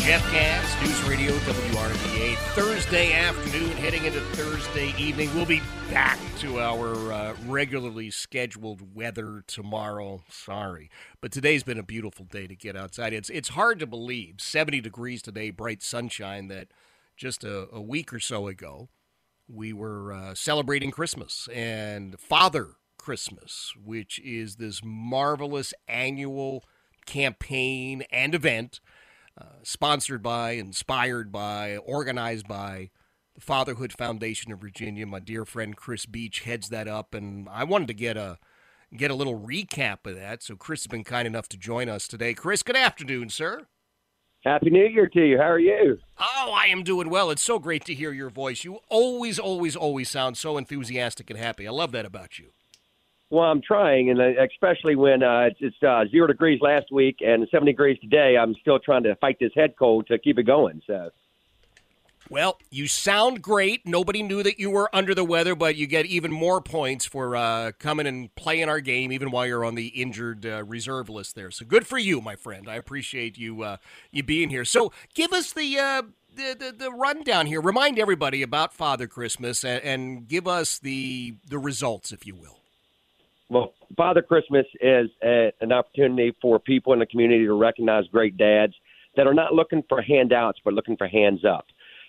Jeff Katz, News Radio WRVA. Thursday afternoon, heading into Thursday evening. We'll be back to our uh, regularly scheduled weather tomorrow. Sorry, but today's been a beautiful day to get outside. It's it's hard to believe. Seventy degrees today, bright sunshine. That just a, a week or so ago, we were uh, celebrating Christmas and Father Christmas, which is this marvelous annual campaign and event uh, sponsored by, inspired by, organized by the Fatherhood Foundation of Virginia. My dear friend Chris Beach heads that up, and I wanted to get a get a little recap of that. So Chris has been kind enough to join us today. Chris, good afternoon, sir. Happy New Year to you. How are you? Oh, I am doing well. It's so great to hear your voice. You always, always, always sound so enthusiastic and happy. I love that about you. Well, I'm trying, and uh, especially when uh, it's, it's uh, zero degrees last week and 70 degrees today, I'm still trying to fight this head cold to keep it going. So. Well, you sound great. Nobody knew that you were under the weather, but you get even more points for uh, coming and playing our game, even while you're on the injured uh, reserve list there. So good for you, my friend. I appreciate you uh, you being here. So give us the, uh, the, the the rundown here. Remind everybody about Father Christmas and, and give us the the results, if you will. Well, Father Christmas is a, an opportunity for people in the community to recognize great dads that are not looking for handouts, but looking for hands up.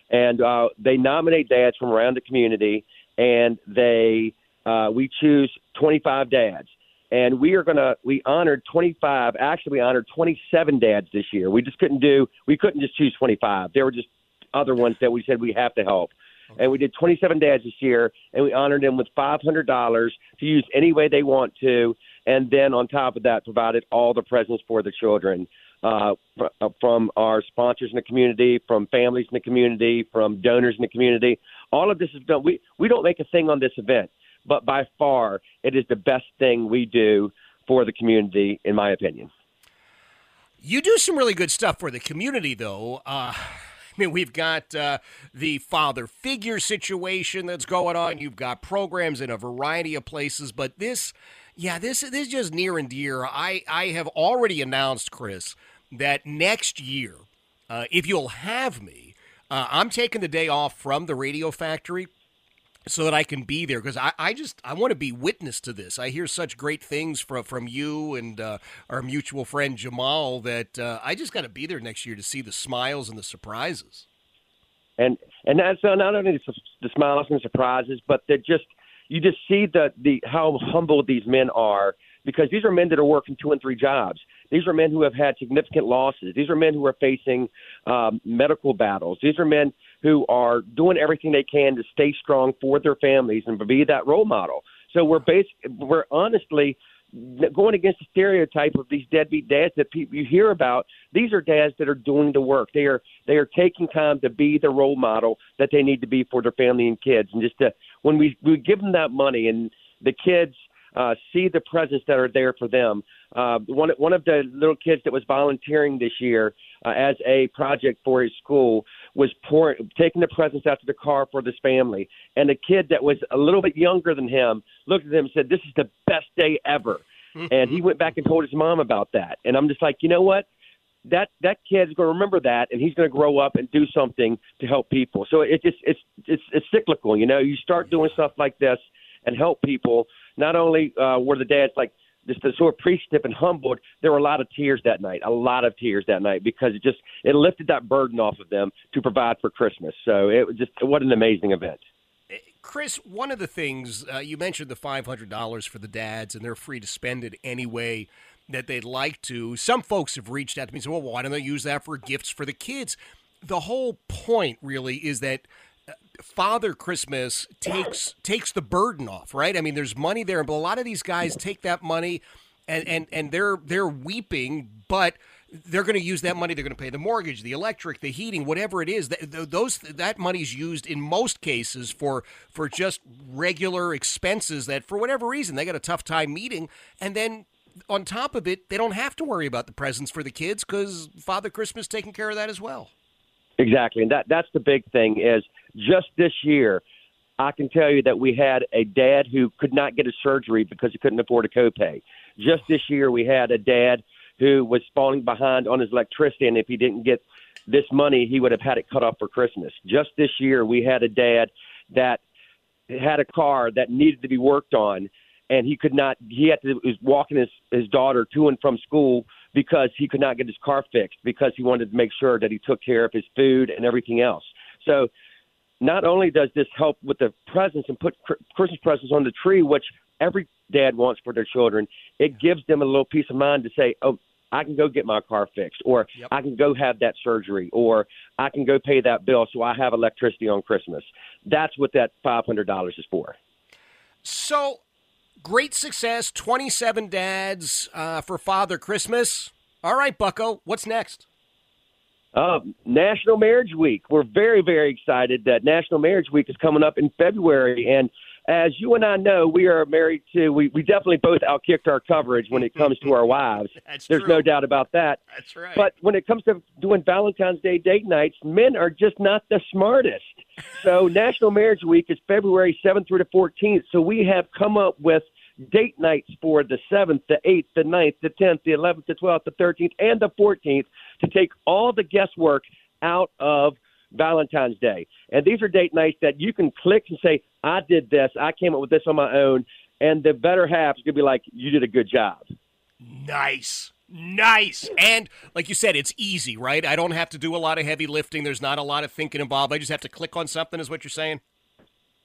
And uh, they nominate dads from around the community, and they uh, we choose 25 dads. And we are gonna we honored 25. Actually, we honored 27 dads this year. We just couldn't do we couldn't just choose 25. There were just other ones that we said we have to help and we did 27 dads this year, and we honored them with $500 to use any way they want to, and then on top of that, provided all the presents for the children uh, uh, from our sponsors in the community, from families in the community, from donors in the community. All of this is done. We we don't make a thing on this event, but by far, it is the best thing we do for the community, in my opinion. You do some really good stuff for the community, though. Uh, I mean, we've got uh, the father figure situation that's going on. You've got programs in a variety of places, but this, yeah, this this is just near and dear. I I have already announced, Chris, that next year, uh, if you'll have me, uh, I'm taking the day off from the Radio Factory so that I can be there because I, I just I want to be witness to this. I hear such great things from from you and uh, our mutual friend Jamal that uh, I just got to be there next year to see the smiles and the surprises. And and that's uh, not only the, smiles and surprises, but that just you just see the the how humble these men are because these are men that are working two and three jobs. These are men who have had significant losses. These are men who are facing um, medical battles. These are men who are doing everything they can to stay strong for their families and be that role model. So we're basic, we're honestly going against the stereotype of these deadbeat dads that people you hear about. These are dads that are doing the work. They are they are taking time to be the role model that they need to be for their family and kids. And just to, when we we give them that money and the kids uh, see the presents that are there for them. Uh, one one of the little kids that was volunteering this year uh, as a project for his school was pouring, taking the presents out to the car for this family, and a kid that was a little bit younger than him looked at him and said, "This is the best day ever." and he went back and told his mom about that. And I'm just like, you know what? that that kid's going to remember that, and he's going to grow up and do something to help people. So it just it's it's it's cyclical. You know, you start doing stuff like this and help people. Not only uh, were the dads like just so appreciative and humbled, there were a lot of tears that night, a lot of tears that night because it just it lifted that burden off of them to provide for Christmas. So it was just what an amazing event. Chris, one of the things uh, you mentioned the five hundred dollars for the dads, and they're free to spend it any way that they'd like to. Some folks have reached out to me and said, "Well, why don't they use that for gifts for the kids?" The whole point, really, is that Father Christmas takes takes the burden off, right? I mean, there's money there, but a lot of these guys take that money and and and they're they're weeping, but they're going to use that money. They're going to pay the mortgage, the electric, the heating, whatever it is. That those that money's used in most cases for for just regular expenses that, for whatever reason, they got a tough time meeting. And then on top of it, they don't have to worry about the presents for the kids because Father Christmas taking care of that as well. Exactly, and that that's the big thing is just this year. I can tell you that we had a dad who could not get a surgery because he couldn't afford a copay. Just this year, we had a dad who was falling behind on his electricity, and if he didn't get this money, he would have had it cut off for Christmas. Just this year, we had a dad that had a car that needed to be worked on, and he could not. He had to was walking his his daughter to and from school because he could not get his car fixed because he wanted to make sure that he took care of his food and everything else. So not only does this help with the presents and put Christmas presents on the tree, which every dad wants for their children, it gives them a little peace of mind to say, "Oh, I can go get my car fixed, or yep. I can go have that surgery, or I can go pay that bill so I have electricity on Christmas." That's what that five hundred dollars is for. So, great success, twenty-seven dads uh, for Father Christmas. All right, Bucko, what's next? Uh, National Marriage Week. We're very, very excited that National Marriage Week is coming up in February, and as you and I know, we are married to. We, we definitely both outkicked our coverage when it comes to our wives. That's There's true. no doubt about that. That's right. But when it comes to doing Valentine's Day date nights, men are just not the smartest. So National Marriage Week is February 7th through the 14th. So we have come up with date nights for the 7th, the 8th, the 9th, the 10th, the 11th, the 12th, the 13th, and the 14th to take all the guesswork out of Valentine's Day. And these are date nights that you can click and say, I did this, I came up with this on my own, and the better half is going to be like, you did a good job. Nice. Nice. And like you said, it's easy, right? I don't have to do a lot of heavy lifting. There's not a lot of thinking involved. I just have to click on something, is what you're saying?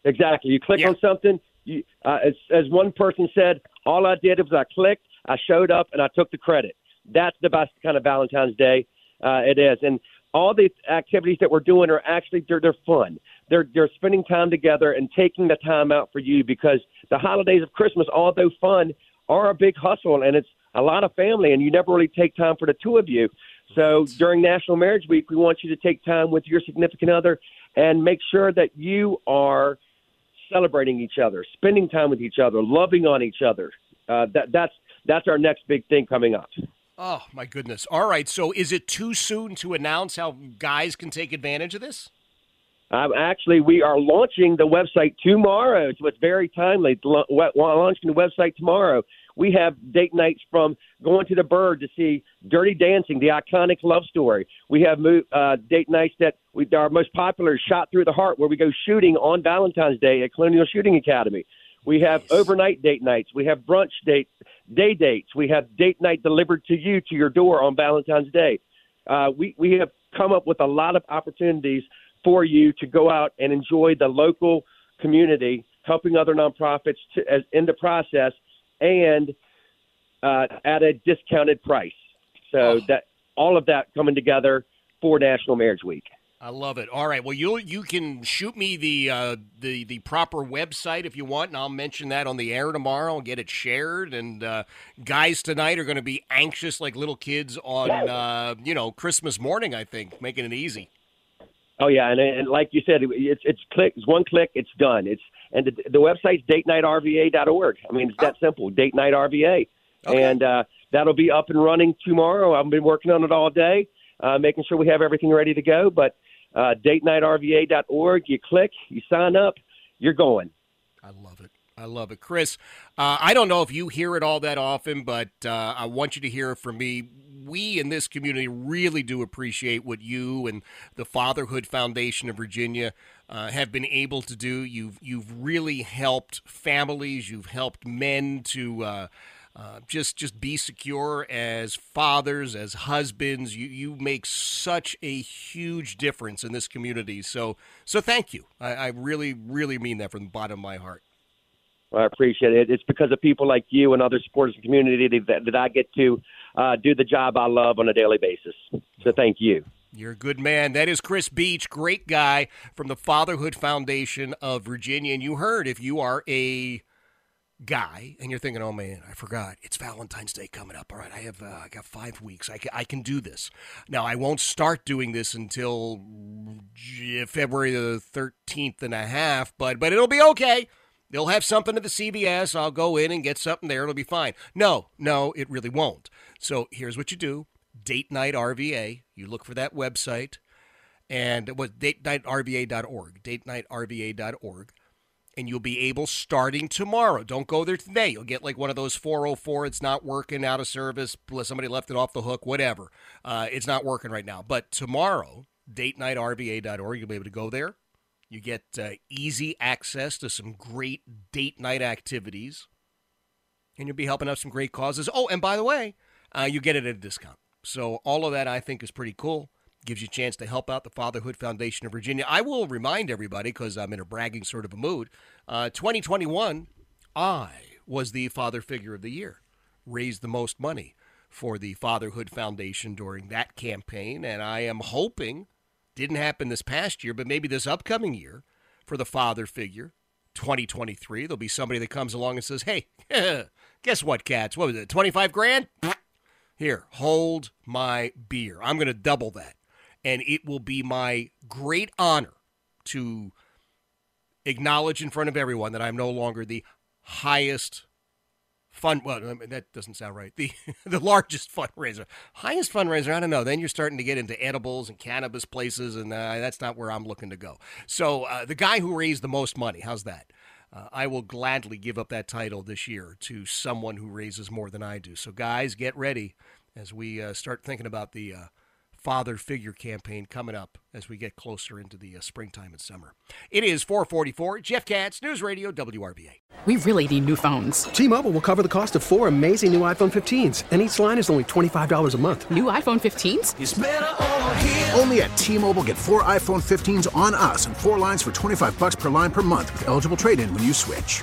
Exactly. You click yeah. on something. You, uh, as, as one person said, all I did was I clicked, I showed up, and I took the credit. That's the best kind of Valentine's Day uh, it is. And all the activities that we're doing are actually they're, they're fun. They're they're spending time together and taking the time out for you because the holidays of Christmas, although fun, are a big hustle and it's a lot of family and you never really take time for the two of you. So during National Marriage Week, we want you to take time with your significant other and make sure that you are celebrating each other, spending time with each other, loving on each other. Uh, that that's that's our next big thing coming up. Oh, my goodness. All right. So is it too soon to announce how guys can take advantage of this? Um, actually, we are launching the website tomorrow, so it's very timely. Launching the website tomorrow. We have date nights from going to the Byrd to see Dirty Dancing, the iconic love story. We have uh, date nights that we, our most popular is Shot Through the Heart, where we go shooting on Valentine's Day at Colonial Shooting Academy. We have nice. overnight date nights. We have brunch date day dates. We have date night delivered to you to your door on Valentine's Day. Uh, we we have come up with a lot of opportunities for you to go out and enjoy the local community, helping other nonprofits to, as, in the process, and uh, at a discounted price. So oh. that all of that coming together for National Marriage Week. I love it. All right. Well, you you can shoot me the uh, the the proper website if you want, and I'll mention that on the air tomorrow and get it shared. And uh, guys tonight are going to be anxious like little kids on uh, you know Christmas morning. I think making it easy. Oh yeah, and, and like you said, it's it's click, it's one click, it's done. It's and the, the website's datenightrva.org. I mean, it's that oh. simple. Date night RVA, okay. and uh, that'll be up and running tomorrow. I've been working on it all day, uh, making sure we have everything ready to go, but uh, datenightrva.org. You click, you sign up, you're going. I love it. I love it. Chris, uh, I don't know if you hear it all that often, but uh, I want you to hear it from me. We in this community really do appreciate what you and the Fatherhood Foundation of Virginia uh, have been able to do. You've you've really helped families. You've helped men to. Uh, uh, just just be secure as fathers, as husbands. You you make such a huge difference in this community. So so thank you. I, I really really mean that from the bottom of my heart. I appreciate it. It's because of people like you and other supporters in the community that, that I get to uh, do the job I love on a daily basis. So thank you. You're a good man. That is Chris Beach, great guy from the Fatherhood Foundation of Virginia. And you heard if you are a guy and you're thinking, oh man, I forgot. It's Valentine's Day coming up. All right, I have uh, I got five weeks. I I can do this. Now, I won't start doing this until February the 13th and a half, but, but it'll be okay. They'll have something at the CVS. I'll go in and get something there. It'll be fine. No, no, it really won't. So here's what you do Date Night RVA. You look for that website and it what datenightrva.org, datenightrva.org and you'll be able starting tomorrow. Don't go there today. You'll get like one of those 404. It's not working out of service. Somebody left it off the hook. Whatever. Uh, it's not working right now. But tomorrow, date night datenightrva.org. You'll be able to go there. You get uh, easy access to some great date night activities, and you'll be helping out some great causes. Oh, and by the way, uh, you get it at a discount. So all of that I think is pretty cool gives you a chance to help out the Fatherhood Foundation of Virginia. I will remind everybody, because I'm in a bragging sort of a mood, uh, 2021, I was the father figure of the year, raised the most money for the Fatherhood Foundation during that campaign, and I am hoping, didn't happen this past year, but maybe this upcoming year for the father figure, 2023, there'll be somebody that comes along and says, hey, guess what, cats? What was it, 25 grand? Here, hold my beer. I'm going to double that and it will be my great honor to acknowledge in front of everyone that I'm no longer the highest fund. Well, that doesn't sound right. The the largest fundraiser, highest fundraiser. I don't know. Then you're starting to get into edibles and cannabis places, and uh, that's not where I'm looking to go. So uh, the guy who raised the most money, how's that? Uh, I will gladly give up that title this year to someone who raises more than I do. So guys, get ready as we uh, start thinking about the uh, father figure campaign coming up as we get closer into the uh, springtime and summer. It is 444 Jeff Katz, News Radio WRVA. We really need new phones. T-Mobile will cover the cost of four amazing new iPhone 15s, and each line is only $25 a month. New iPhone 15s? Only at T-Mobile get four iPhone 15s on us and four lines for 25 bucks per line per month with eligible trade-in when you switch.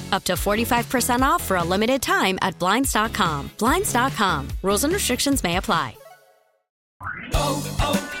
Up to 45% off for a limited time at Blinds.com. Blinds.com. Rules and restrictions may apply. Oh, oh.